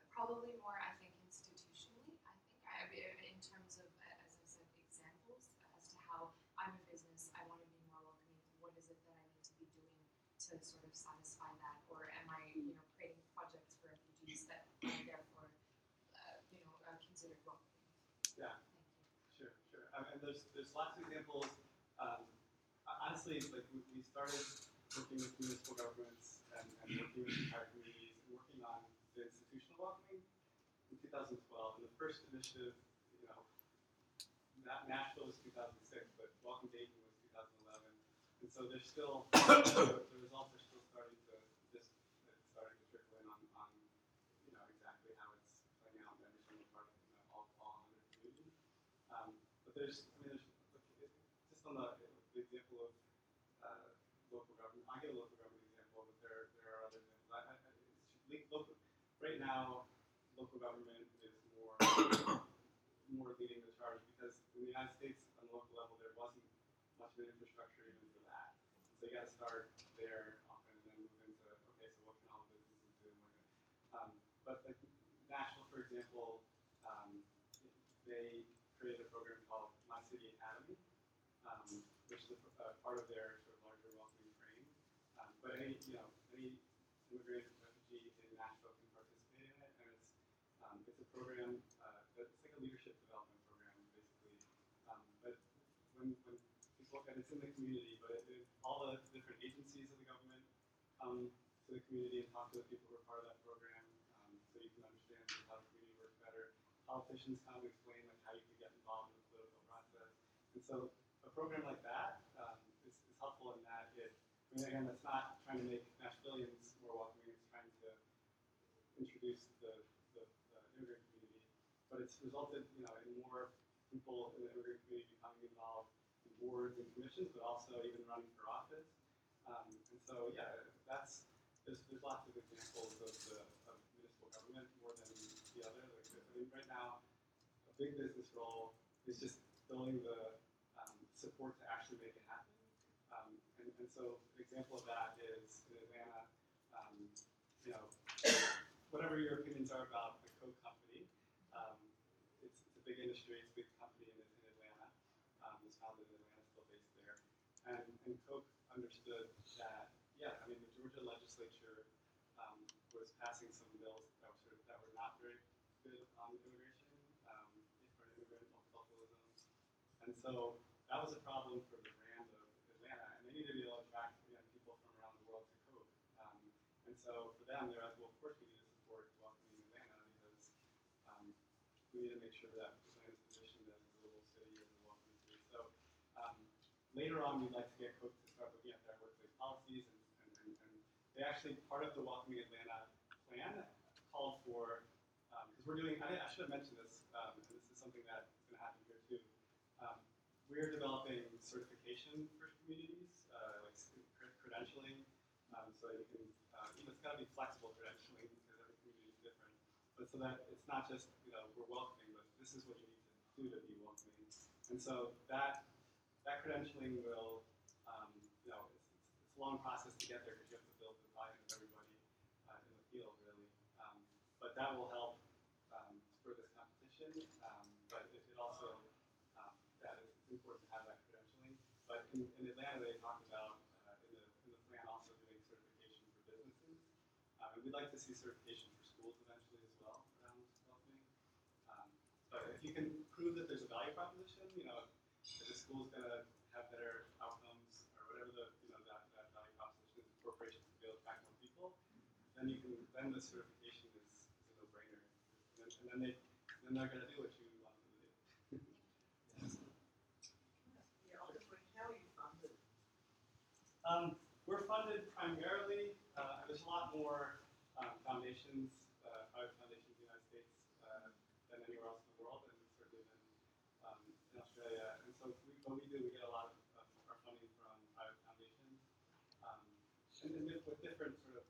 probably more, I think, institutionally. I think I, I- in terms of, uh, as I said, examples as to how I'm a business, I want to be more welcoming. What is it that I need to be doing to sort of satisfy that, or am I, you know, creating projects for refugees that are therefore, uh, you know, uh, considered welcoming? Yeah. Thank you. Sure, sure. Um, and there's lots of examples. Um, honestly, like we, we started working with municipal governments and, and working with entire communities and working on the institutional welcoming in 2012. And the first initiative, you know, Na- Nashville was 2006, but Welcome Dayton was 2011. And so there's still the, the results are still starting to just starting to trickle in on, on you know exactly how it's playing out in every single part of you know, all, all 100 communities. Um, but there's, I mean, there's look, it, on the, the example of uh, local government. I get a local government example, but there there are other examples. I, I, local, right now, local government is more more leading the charge because in the United States, on the local level, there wasn't much of an infrastructure even for that. So you got to start there often and then move into okay, so what can all the businesses do? Um, but like Nashville, for example, um, they created a program called My City Academy, um, which is a, uh, part of their sort of larger welcoming frame. Um, but any you know any immigrant refugee in Nashville can participate in it, and it's um, it's a program uh, that's like a leadership development program, basically. Um, but when, when people, and it's in the community, but it, it, all the different agencies of the government come to the community and talk to the people who are part of that program, um, so you can understand how the community works better. Politicians come and explain like how you can get involved in the political process, and so a program like that um, is, is helpful in that it. I mean, again, that's not trying to make Nashvillians more welcoming. It's trying to introduce the, the, the immigrant community, but it's resulted, you know, in more people in the immigrant community becoming involved in boards and commissions, but also even running for office. Um, and so, yeah, that's there's, there's lots of examples of the of municipal government more than the other. Like, I mean, right now, a big business role is just building the support to actually make it happen. Um, and, and so an example of that is in Atlanta, um, you know, whatever your opinions are about the Coke company, um, it's, it's a big industry, it's a big company in, in Atlanta. Um, it's founded in Atlanta, still based there. And, and Coke understood that, yeah, I mean, the Georgia legislature um, was passing some bills that were, sort of, that were not very good on immigration, um, for immigrant multiculturalism. And so that was a problem for the brand of Atlanta, and they needed to be able to attract you know, people from around the world to Coke. Um, and so for them, they're like, well, of course we need to support welcoming Atlanta because um, we need to make sure that Atlanta is positioned as a global city and a welcoming city. So um, later on, we'd like to get Coke to start looking at their workplace policies, and, and, and, and they actually part of the Welcoming Atlanta plan called for because we're doing. I, I should have mentioned this, um, and this is something that's going to happen here too. Um, we're developing certification for communities, uh, like credentialing, um, so you can. Uh, you know, it's got to be flexible credentialing because every community is different. But so that it's not just you know we're welcoming, but this is what you need to do to be welcoming. And so that that credentialing will, um, you know, it's, it's, it's a long process to get there because you have to build the buy-in of everybody uh, in the field, really. Um, but that will help um, spur this competition. Um, but it, it also, um, that is, it's important to have that credentialing. But in, in Atlanta, they talked about uh, in, the, in the plan also doing certification for businesses. Um, and we'd like to see certification for schools eventually as well around welcoming. Um, but if you can prove that there's a value proposition, you know, if the school's going to have better outcomes or whatever the you know that, that value proposition is, corporations to be able to attract more people, then you can then the certification is, is a no-brainer, and and then they then they're going to do what you want them to do. Yeah, ultimately, how are you funded? Um, we're funded primarily. Uh, there's a lot more um, foundations, uh, private foundations in the United States uh, than anywhere else in the world, and certainly than um, in Australia. And so, we, what we do, we get a lot of, our funding from private foundations, um, and, and with different sort of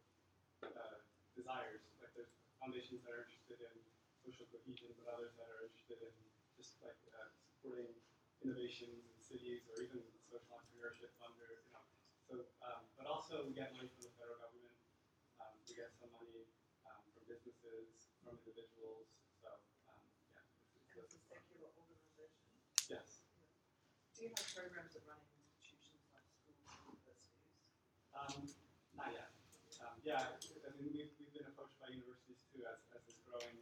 uh, desires. Like there's foundations that are interested in social cohesion, but others that are interested in just like uh, supporting innovations in cities or even social entrepreneurship under, you know. So, um, but also we get money from the federal government. Um, we get some money um, from businesses, from individuals. So, um, yeah, And it's, it's a secular organisation. yes. Do you have programs that run in institutions like schools and universities? Um, not yet. Um, yeah, I mean, we've, we've been approached by universities too as, as this growing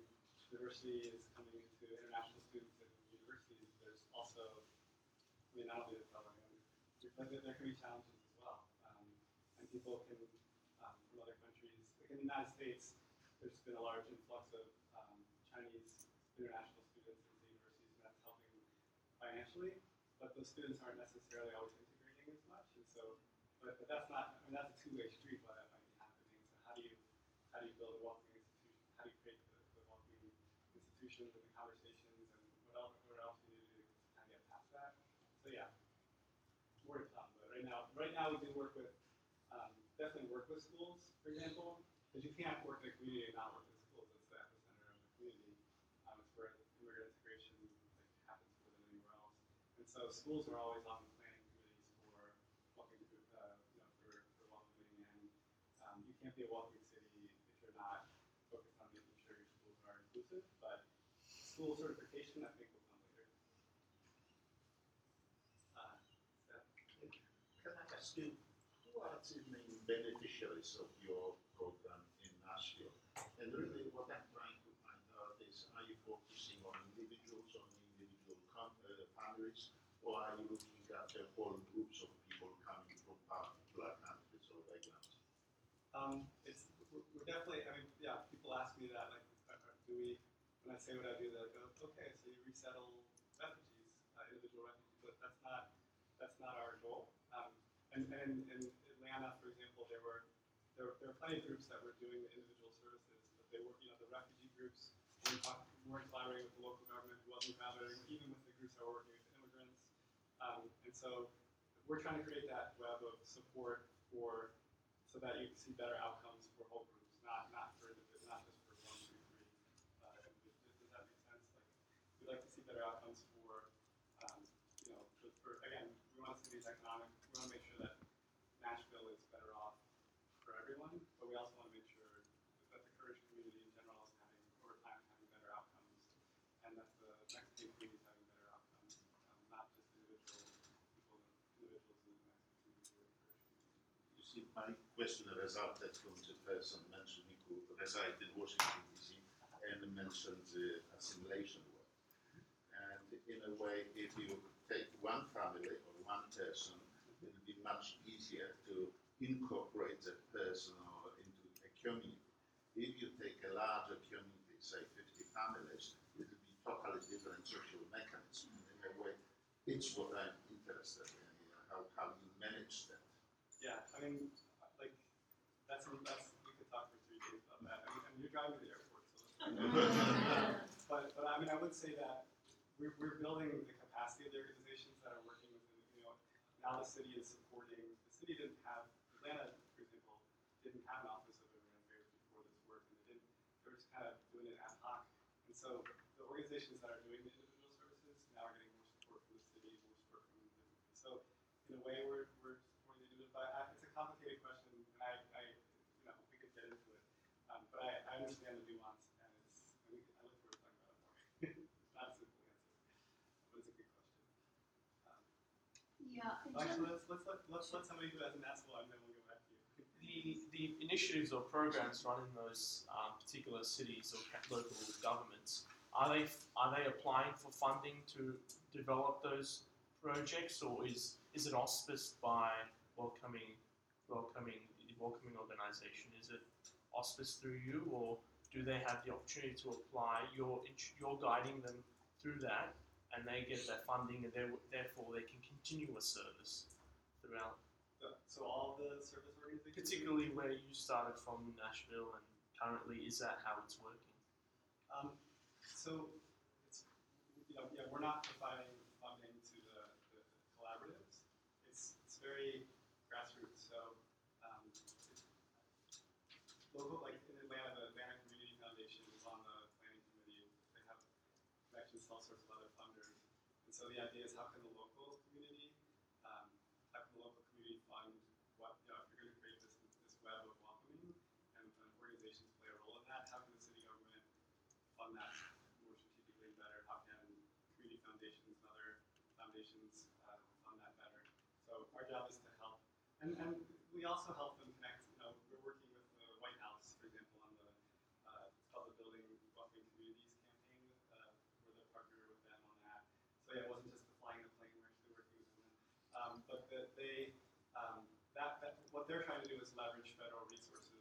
diversity is coming into international students in universities. There's also, I mean, not only the but there, can be challenges people can, um, from other countries, like in the United States, there's been a large influx of um, Chinese international students into universities, and that's helping financially. But those students aren't necessarily always integrating as much, and so but, but that's not, I mean, that's a two-way street why that might be happening. So how do you, how do you build a welcoming institution? How do you create the, the welcoming institutions and the conversations and what else, what else do you do to kind of get past that? So yeah, to come. But right now, right now we do work with, definitely work with schools, for example, because you can't work in a community and not work with schools. It's the epicenter of the community. Um, it's where immigrant integration like, happens more than anywhere else. And so schools are always on the planning committees for welcoming, uh, you know, for, for welcoming, and um, you can't be a welcoming city if you're not focused on making sure your schools are inclusive. But school certification, I think, will come later. Uh, Steph? Can I ask you, who are the main beneficiaries of your program in Nashville? And really what I'm trying to find out is, are you focusing on individuals, on individual uh, families, or are you looking at the whole groups of people coming from particular countries or backgrounds? Um, it's we're, definitely. I mean, yeah. People ask me that, like, uh, uh, do we? When I say what I do, they go, okay, so you resettle refugees, uh, individual refugees, but that's not that's not our goal. Um, and, and in Atlanta, for example, there were there, there were plenty of groups that were doing the individual services, but they were, you know, the refugee groups weren't, weren't collaborating with the local government, wasn't collaborating even with the groups that were working with immigrants. Um, and so we're trying to create that web of support for so that you can see better outcomes for whole groups, not not for individ- not just for one, two, three. Uh, does, that make sense? Like we we'd like to see better outcomes for, um, you know, for, for, again, we want to see these economic, we want to make sure that Nashville is better off for everyone, but we also want to make sure that the Kurdish community in general is having, over time, having better outcomes, and that the Mexican community is having better outcomes, um, not just individual people, individuals in the Mexican community or the Kurdish community. You see, my question resulted from the person mentioned who reside in Washington DC and mentioned the assimilation word. And in a way, if you take one family or one person, it will be much easier to incorporate that person or into a community. If you take a larger community, say 50 families, it will be totally different social mechanism. In a way, it's what I'm interested in, how, how you manage that. Yeah, I mean, like, that's, that's, we could talk for three days about that. I mean, I mean you're driving to the airport, so But, but I mean, I would say that we're, we're building the capacity of the organizations that are working within, you know, now the city is supporting, the city didn't have, Atlanta, for example, didn't have an office of immigrant affairs before this work, and they didn't, they were just kind of doing it ad hoc. And so the organizations that are doing the individual services now are getting more support from the city, more support from the. So in a way, we're, we're supporting the individual, but I, it's a complicated question, and I, I, you know, we could get into it. Um, but I, I understand the nuance, and it's, and we, I look forward to talking about it more. it's not a simple answer, but it's a good question. Um, Yeah, actually, let's, let's let, let's let somebody who hasn't asked one, and then we'll go back to you. The, the initiatives or programs run in those um, particular cities or local governments, are they are they applying for funding to develop those projects, or is is it auspiced by welcoming welcoming welcoming organisation? Is it auspiced through you, or do they have the opportunity to apply? You're you're guiding them through that, and they get their funding, and therefore they can continue a service throughout So, so all the service organizations. particularly where you started from Nashville and currently is that how it's working? Um, so, it's, you know, yeah, we're not providing funding to the, the collaboratives. It's, it's very grassroots. So, um, local, like in Atlanta, the Atlanta Community Foundation is on the planning committee. They have connections to all sorts of other funders. And so the idea is how can the local community, um, how can the local community fund what, you know, if you're going to create this, this web of welcoming and, and organizations play a role in that, how can the city government fund that more strategically better? How can community foundations and other foundations uh, fund that better? So our job is to help, and, and we also help them connect. You know, we're working with the White House, for example, on the uh, it's called the Building Welcoming Communities campaign. Uh, we're the partner with them on that. So it wasn't just the flying the plane. We're actually working with them. Um, but the, they um, that, that what they're trying to do is leverage federal resources,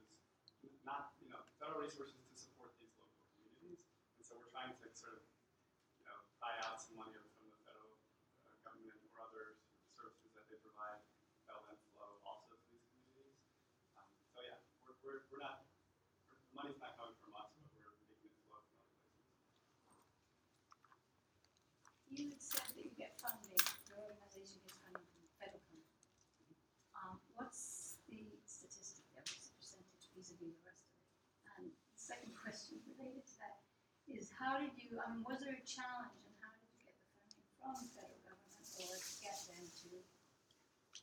not you know federal resources to support these local communities. And so we're trying to sort of you know buy out some money from the federal uh, government or other services that they provide that'll then flow also to these communities. Um, so yeah, we're, we're, we're not we're, the money's not coming from us, but we're making it flow from other places. you had said that you get funding, your organization gets funding from the federal government. Um, what's the statistic there, what's the percentage vis-à-vis the rest of it? And the second question related to that is how did you, I mean, was there a challenge and how did you get the funding from the federal government or to get them to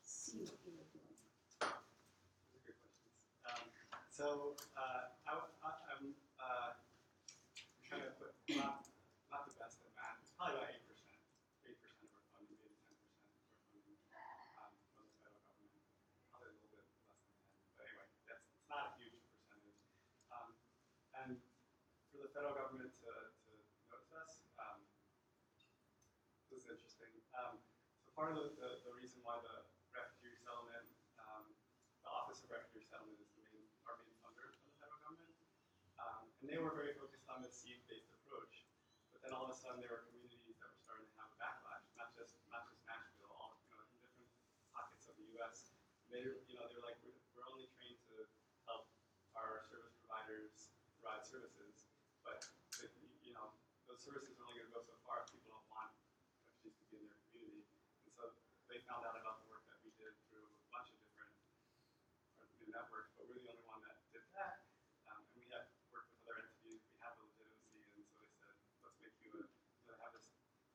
see what you were doing? Um, so uh, I, I, I'm uh, trying to put not, not the best at math. It's probably about eight percent, eight percent of our funding, maybe ten percent of our funding um, from the federal government. Probably a little bit less than ten, but anyway, that's it's not a huge percentage. Um, and for the federal government to, to notice us, um, this is interesting. Um, so part of the, the, the reason why the refugee resettlement um, the Office of Refugee Resettlement is the main, our main funder for the federal government. Um, and they were very focused on this seed-based approach. But then all of a sudden there were communities that were starting to have a backlash, not just not just Nashville, all you know, in different pockets of the U.S. They, you know, they were like, we're, we're only trained to help our service providers provide services, but the, you know, those services are only to go so far if people found out about the work that we did through a bunch of different uh, networks, but we're the only one that did that. Um, and we had worked with other entities. We have the legitimacy, and so they said, let's make you a, you know, have this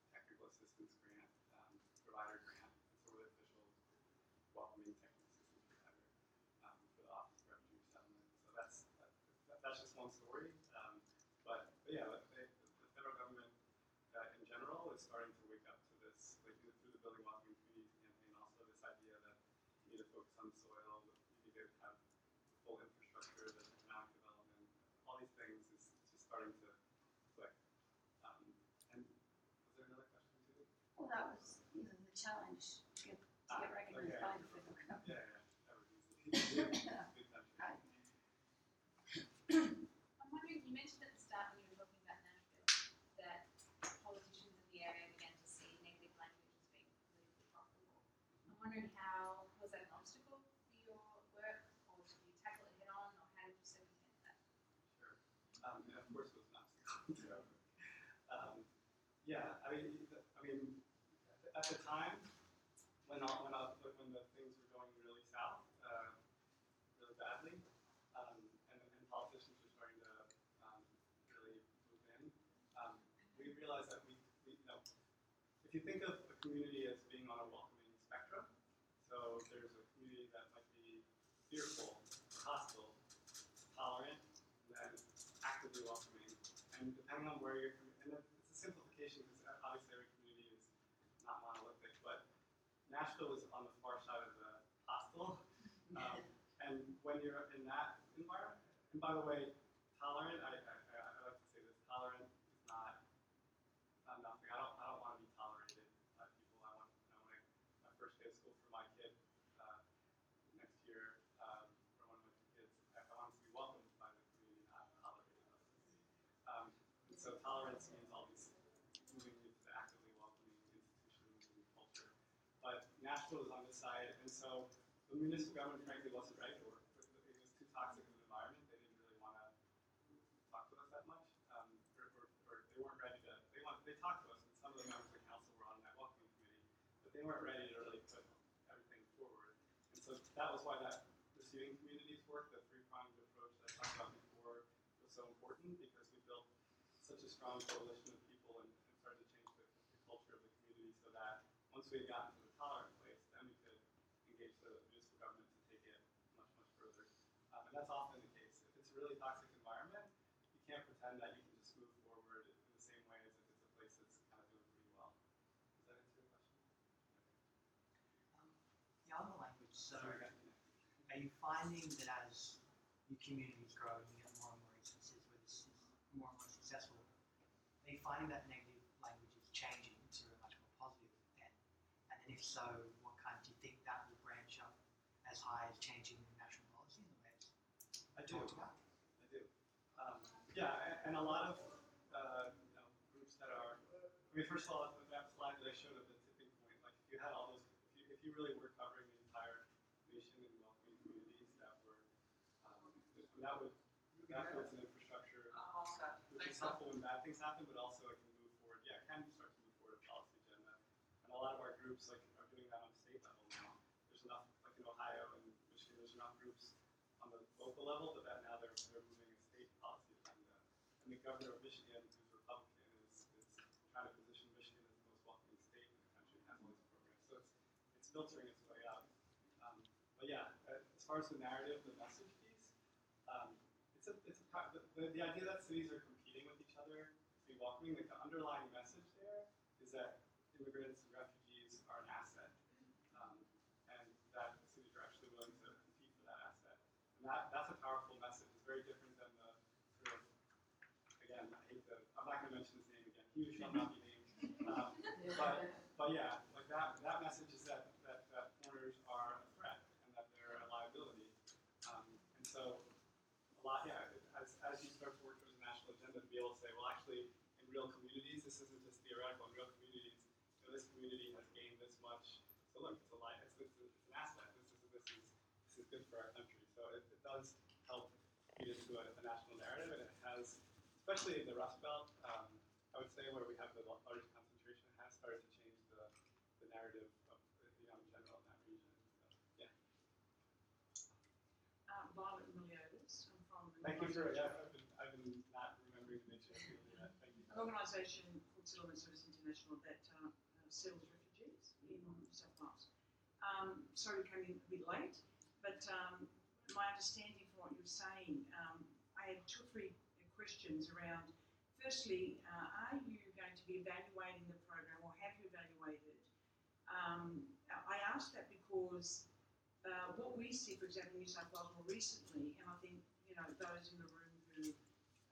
technical assistance grant, um, provider grant. And so we're the official welcoming technical assistance provider um, for the Office of Refugee Settlement. So that's that, that's just one story. Um, but, but yeah, you need to focus on soil, you need to have full infrastructure, the economic development, all these things is just starting to click. Um, and was there another question too? Well, that was, you know, the challenge to get, to Ah, get recognised okay. by the federal government. Yeah, yeah, that was easy. Good country. Right. I'm wondering, you mentioned at the start when you were talking about Nashville, that politicians in the area began to see negative language as being politically profitable. I'm wondering how, was that an obstacle for your work, or did you tackle it head on, or how did you circumvent that? Sure. Um, and of course, it was an obstacle. so, um, yeah, I mean, the- I mean, at the time when all, when, all, when the things were going really south, uh, really badly, um, and, and politicians were starting to um, really move in, um, we realized that we, we, you know, if you think of a community as being on a welcoming spectrum, so there's a community that might be fearful, hostile, tolerant, and actively welcoming. And depending on where you're, and it's a simplification because obviously every community is not monolithic, but Nashville is on the far side of the hostile. Um, and when you're in that environment, and by the way, tolerant, I like to say this, tolerant is not, not nothing. I don't, I don't want to be tolerated by people. I want, I want to, my first day of school for my kid uh, next year, um, for one of my kids, I, I want to be welcomed by the community, not tolerated by the community. Um, and so tolerance means always moving into the actively welcoming institutions and culture. But on this side, and so the municipal government frankly wasn't ready work. with- It was too toxic of an environment. They didn't really want to talk to us that much, um, or, or, or they weren't ready to. They want they talked to us, and some of the members of the council were on that welcoming committee, but they weren't ready to really put everything forward. And so that was why that receiving communities work, the three pronged approach that I talked about before, was so important because we built such a strong coalition of people and, and started to change the, the culture of the community so that once we had gotten to the tolerant place, then we could engage the municipal government to take it much, much further. Um, and that's often the case. If it's a really toxic environment, you can't pretend that you can just move forward in the same way as if it's a place that's kind of doing pretty well. Does that answer your question? Um, Yeah, on the language, so Sorry, I got you next. are you finding that as your communities grow and you get more and more instances where this is more and more successful, are you finding that negative language is changing to a much more positive end? And then if so, what kind do you think that will branch up as high as changing national policy in the way it's I do. talked about? I do. Um, yeah, and, a lot of uh, you know, groups that are. I mean, first of all, that slide that I showed of the tipping point, like if you had all those, if you, if you really were covering the entire nation and welcoming communities that were, um, that would that puts an infrastructure which is Thanks, helpful when bad things happen, but also it can move forward. Yeah, it can start to move forward a policy agenda. And a lot of our groups like are doing that on state level now. There's enough, like in Ohio and Michigan, there's enough groups on the local level, but that now they're they're moving a state policy agenda. And the governor of Michigan, who's Republican, is, is trying to position Michigan as the most welcoming state in the country and has all these programs. So it's it's filtering its way out. Um, but yeah, uh, as far as the narrative, the message piece, um, it's a, it's a, the, the idea that cities are competing with each other to be welcoming, like the underlying message there is that immigrants and refugees are an asset, um, and that cities are actually willing to compete for that asset. And that, that's a powerful message. It's very different than the sort of, again, I hate the, I'm not going to mention his who shall not be named. Um, but, but yeah, like that, that message is that, that, that foreigners are a threat and that they're a liability. Um, and so, a lot, yeah, as, as you start to work towards a national agenda, to be able to say, well, actually, in real communities, this isn't just theoretical. In real communities, you know, this community has gained this much. So look, it's a li it's, it's, it's an asset. This is this is this is good for our country. So it, it does help feed into a, a national narrative, and it has, especially in the Rust Belt, I would say where we have the largest concentration, has started to change the, the narrative of you know in general in that region. So, yeah. Um, Violet Miliotis, I'm from an Thank you for yeah. I've been I've been not remembering to mention it. Thank you. an organisation called Settlement Service International that uh, uh, settles refugees in South Wales. Um, sorry we came in a bit late, but um, my understanding from what you were saying, um, I had two or three questions around. Firstly, uh, are you going to be evaluating the program, or have you evaluated? Um, I ask that because uh, what we see, for example, in New South Wales more recently, and I think you know those in the room who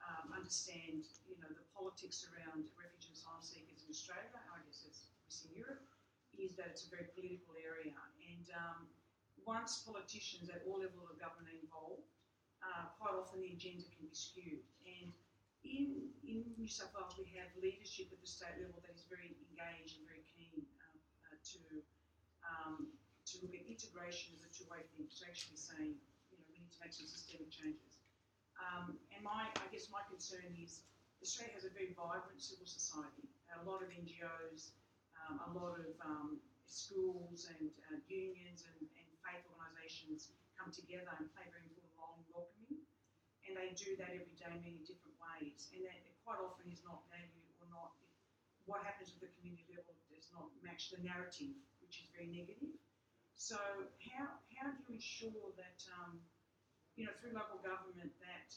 um, understand, you know, the politics around refugee and asylum seekers in Australia, I guess as we see in Europe, is that it's a very political area. And um, once politicians at all levels of government are involved, uh, quite often the agenda can be skewed. And in, in New South Wales, we have leadership at the state level that is very engaged and very keen uh, uh, to um, to look at integration as a two-way thing. To actually saying, you know, we need to make some systemic changes. Um, and my, I guess my concern is Australia has a very vibrant civil society, a lot of NGOs, um, a lot of um, schools and uh, unions and, and faith organisations come together and play a very important role in welcoming. And they do that every day in many different ways. And that quite often is not valued or not, what happens at the community level does not match the narrative, which is very negative. So how, how do you ensure that, um, you know, through local government that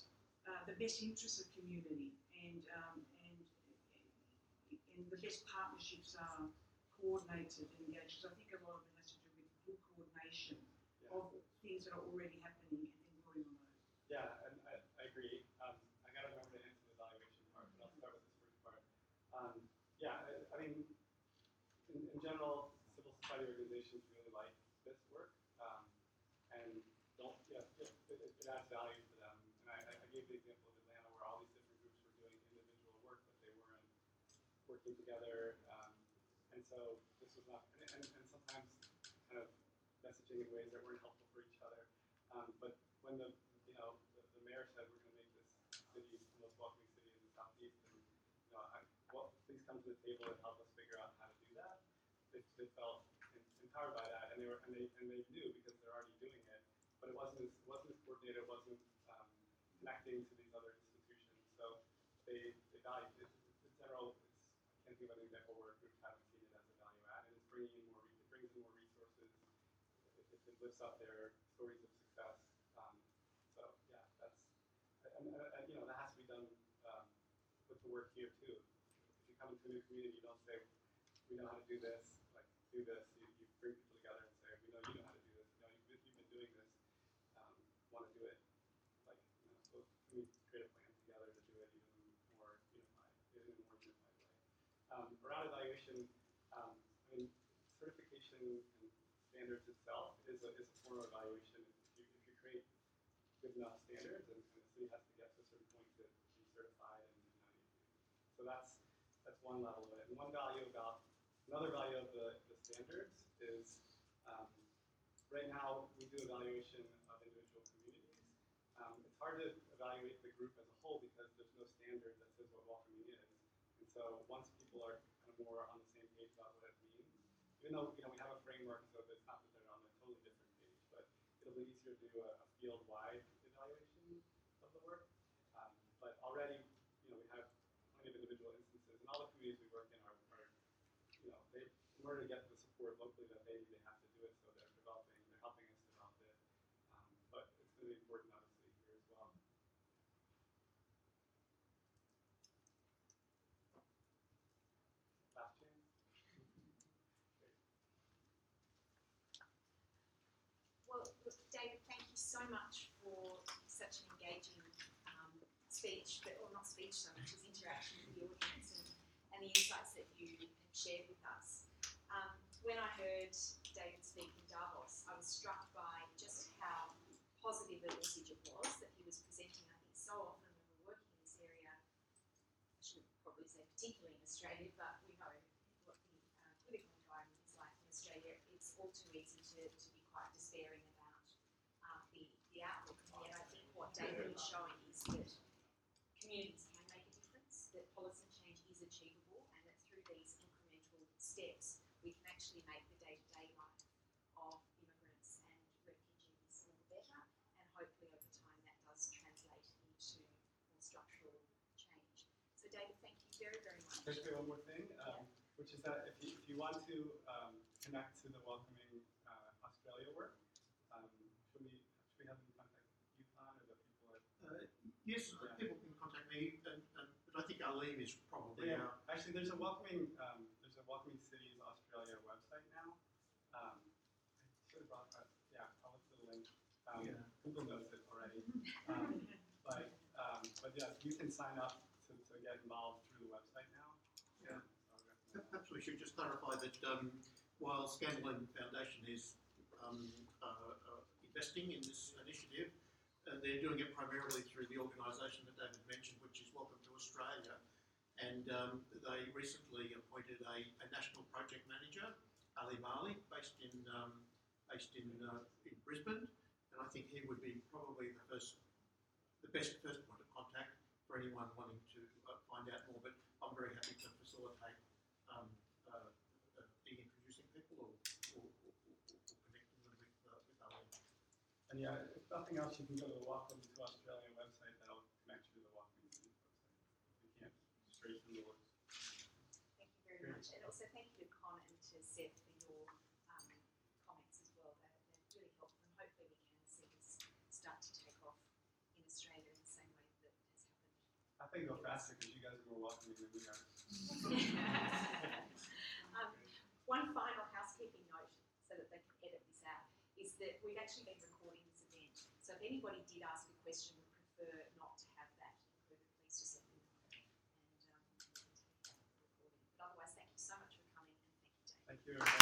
uh, the best interests of community and, um, and, and the best partnerships are coordinated and engaged? Because I think a lot of it has to do with good coordination Yeah. of things that are already happening and then building on those. Yeah, and agree. Um, I gotta remember to answer the evaluation part, but I'll start with this first part. Um, yeah, I, I mean, in, in general, civil society organizations really like this work, um, and don't, yeah, it, it, it adds value for them. And I, I gave the example of Atlanta where all these different groups were doing individual work, but they weren't working together. Um, and so this was not, and, and, and sometimes kind of messaging in ways that weren't helpful for each other. Um, but when the, the mayor said we're going to make this city the most welcoming city in the southeast, and you know, I, well, please come to the table and help us figure out how to do that. They, they felt empowered by that, and they were, and they, and they knew because they're already doing it. But it wasn't as, wasn't as coordinated, it wasn't um, connecting to these other institutions. So they, they valued it. In general, it's, I can't think of an example where groups haven't seen it as a value add, and it's bringing in more, it brings in more resources. It, it, it lifts up their stories of success. Um, so yeah, that's, and, and, and you know that has to be done um, with the work here too. Come into a new community, you don't say, we know how to do this, like do this. You, you bring people together and say, we know you know how to do this. You know, you've, you've been doing this. Um, Want to do it? Like you know, so can we create a plan together to do it even more unified, a more unified way? Um, around evaluation, um, I mean, certification and standards itself is a, is a form of evaluation. If you, if you create good enough standards, and, and the city has to get to a certain point to be certified, and, you. So that's one level of it. And one value about another value of the, the standards is um, right now we do evaluation of individual communities. Um, it's hard to evaluate the group as a whole because there's no standard that says what welcoming is. And so once people are kind of more on the same page about what it means, even though you know we have a framework, so it's not that they're on a totally different page, but it'll be easier to do a, a field-wide evaluation of the work. Um, but already, you know, we have plenty of individual instances, and all the communities we work in are, are you know, they, in order to get the support locally that they need, they have to do it. So they're developing, they're helping us develop it. Um, but it's be important, obviously, here as well. Last chance. Well, look, David, thank you so much for such an engaging um, speech, but or not speech so much as interaction with the audience and, and the insights that you have shared with us. Um, when I heard David speak in Davos, I was struck by just how positive a message it was that he was presenting. I think so often when we're working in this area, I shouldn't probably say particularly in Australia, but we know what the uh, political environment is like in Australia. It's all too easy to, to be quite despairing about uh, the, the outlook. And yet I think what David is showing is that communities can make a difference, that policy change is achievable, and that through these incremental steps, we can actually make the day-to-day life of immigrants and refugees all the better, and hopefully over time that does translate into more structural change. So David, thank you very, very much. Can I say one more thing? Um, which is that if you, if you want to um, connect to the welcoming uh, Australia work, um, should we should we have them contact UConn or the people at Uh, Yes, Yeah. people can contact me, and, and, but I think Arlene is probably Yeah, our, actually, there's a welcoming, um, there's a welcoming cities Australia website now. Um, I should have brought that, yeah, I'll look for the link. Um, Yeah. Google knows it already. Um, but, um, but yeah, you can sign up to, to get involved through the website now. Yeah. So I'll recommend that. perhaps we should just clarify that, um, while Scanlon Foundation is, um, uh, uh, investing in this initiative, uh, they're doing it primarily through the organisation that David mentioned, which is Welcome to Australia. And um, they recently appointed a, a national project manager, Ali Marley, based in um, based in uh, in Brisbane. And I think he would be probably the first, the best first point of contact for anyone wanting to uh, find out more. But I'm very happy to facilitate um, uh, uh, introducing people or, or, connecting them with uh, with Ali. And yeah, if nothing else, you can go to the Welcome to Australia website. That'll connect you to the Welcoming Cities website. You can't straight from the works. Thank you very much, and also thank you to Con and to Seth for your um, comments as well. They're, they're really helpful, and hopefully we can see this start to take off in Australia in the same way that has happened. I think go faster because you guys are more welcoming than we are. um, one final housekeeping note, so that they can edit this out, is that we've actually been recording this event. So if anybody did ask a question, would prefer not to have that included, please just let me know, and um, we can take that recording. But otherwise, thank you so much for coming, and thank you, Dave. Thank you.